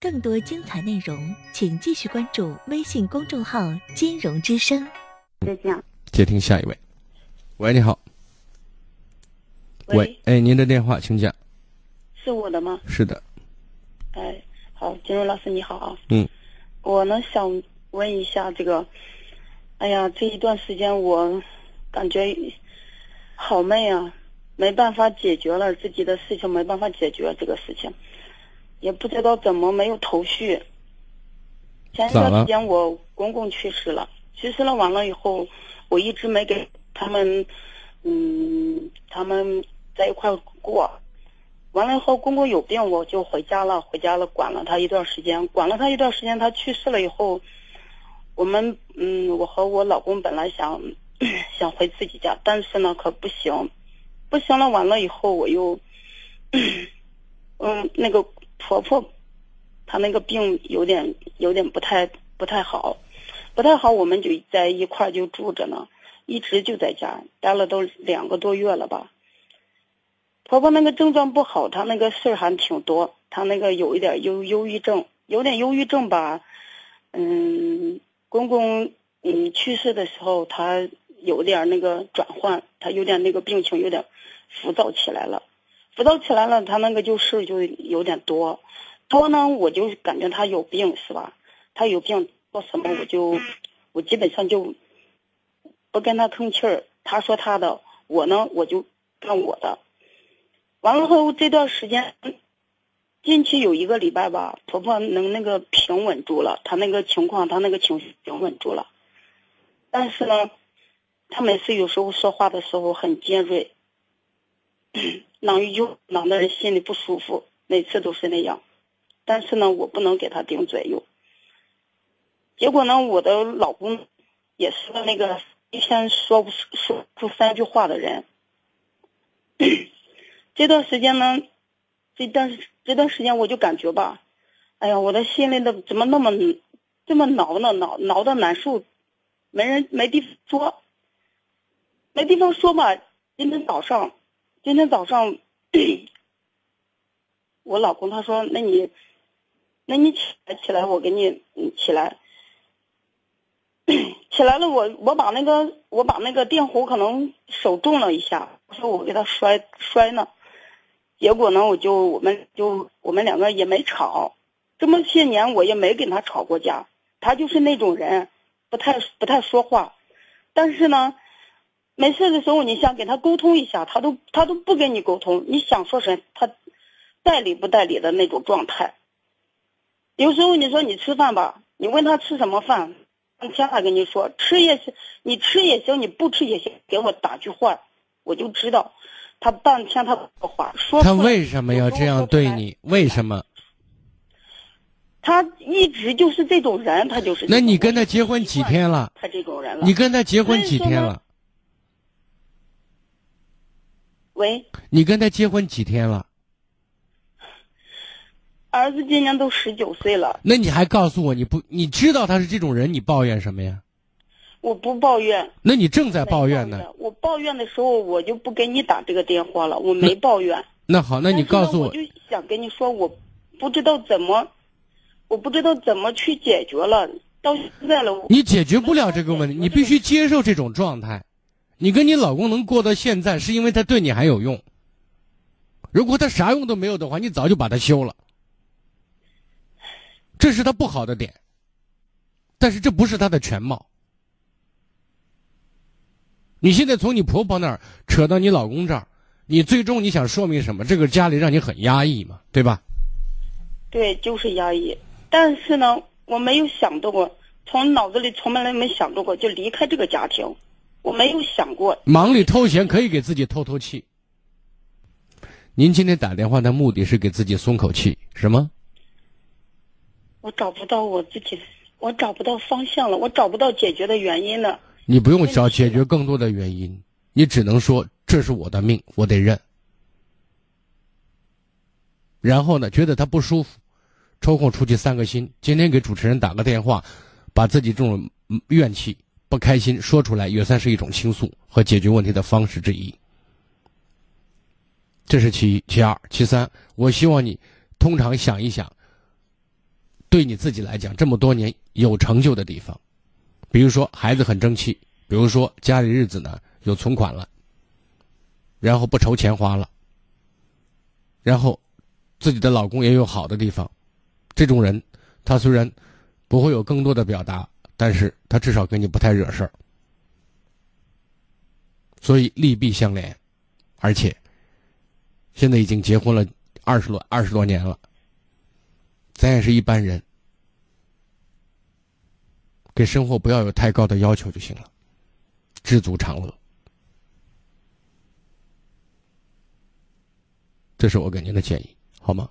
更多精彩内容，请继续关注微信公众号“金融之声”。再见。接听下一位。喂，你好。喂，哎，您的电话，请讲。是我的吗？是的，哎，好，金融老师你好啊。嗯。我呢想问一下这个，哎呀，这一段时间我感觉好闷啊，没办法解决了自己的事情，没办法解决这个事情，也不知道怎么没有头绪。前一段时间我公公去世了，去世了完了以后，我一直没给他们，嗯，他们在一块过。完了以后，公公有病，我就回家了，回家了，管了他一段时间，管了他一段时间，他去世了以后，我们，嗯，我和我老公本来想 想回自己家，但是呢，可不行，不行了，完了以后，我又，嗯，那个婆婆，她那个病有点有点不太不太好，不太好，我们就在一块就住着呢，一直就在家待了都两个多月了吧。婆婆那个症状不好，她那个事儿还挺多，她那个有一点忧忧郁症，有点忧郁症吧。嗯，公公嗯去世的时候，她有点那个转换，她有点那个病情有点浮躁起来了，浮躁起来了，他那个就事就有点多，多呢我就感觉他有病是吧？他有病做什么我就我基本上就不跟他吭气儿，他说他的，我呢我就干我的。完了后这段时间，近期有一个礼拜吧，婆婆能那个平稳住了，她那个情况，她那个情绪平稳住了。但是呢，她每次有时候说话的时候很尖锐，让又让的人心里不舒服，每次都是那样。但是呢，我不能给他顶嘴又。结果呢，我的老公也是那个一天说不出说出三句话的人。这段时间呢，这段这段时间我就感觉吧，哎呀，我的心里的怎么那么这么挠呢？挠挠的难受，没人没地方说，没地方说吧。今天早上，今天早上，我老公他说：“那你，那你起来起来，我给你嗯起来。”起来了，我我把那个我把那个电壶可能手重了一下，我说我给他摔摔呢。结果呢，我就我们就我们两个也没吵，这么些年我也没跟他吵过架。他就是那种人，不太不太说话，但是呢，没事的时候你想跟他沟通一下，他都他都不跟你沟通。你想说什，他代理不代理的那种状态。有时候你说你吃饭吧，你问他吃什么饭，半天他跟你说吃也行，你吃也行，你不吃也行，给我打句话，我就知道。他半天他不说话，说他为什么要这样对你？为什么？他一直就是这种人，他就是。那你跟他结婚几天了？他这种人了。你跟他结婚几天了？喂。你跟他结婚几天了？儿子今年都十九岁了。那你还告诉我你不？你知道他是这种人，你抱怨什么呀？我不抱怨。那你正在抱怨呢。我抱怨的时候，我就不给你打这个电话了。我没抱怨。那好，那你告诉我。我就想跟你说，我不知道怎么，我不知道怎么去解决了。到现在了，你解决不了这个问题，你必须接受这种状态。你跟你老公能过到现在，是因为他对你还有用。如果他啥用都没有的话，你早就把他休了。这是他不好的点，但是这不是他的全貌。你现在从你婆婆那儿扯到你老公这儿，你最终你想说明什么？这个家里让你很压抑嘛，对吧？对，就是压抑。但是呢，我没有想到过，从脑子里从来没想到过就离开这个家庭，我没有想过。忙里偷闲可以给自己透透气。您今天打电话的目的是给自己松口气，是吗？我找不到我自己，我找不到方向了，我找不到解决的原因了。你不用找解决更多的原因，你只能说这是我的命，我得认。然后呢，觉得他不舒服，抽空出去散个心。今天给主持人打个电话，把自己这种怨气、不开心说出来，也算是一种倾诉和解决问题的方式之一。这是其一，其二，其三，我希望你通常想一想，对你自己来讲，这么多年有成就的地方，比如说孩子很争气，比如说家里日子呢有存款了，然后不愁钱花了，然后自己的老公也有好的地方，这种人，他虽然不会有更多的表达，但是他至少跟你不太惹事儿，所以利弊相连，而且现在已经结婚了。二十多二十多年了，咱也是一般人，给生活不要有太高的要求就行了，知足常乐。这是我给您的建议，好吗？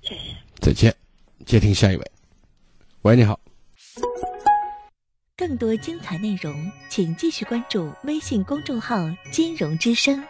谢谢。再见，接听下一位。喂，你好。更多精彩内容，请继续关注微信公众号“金融之声”。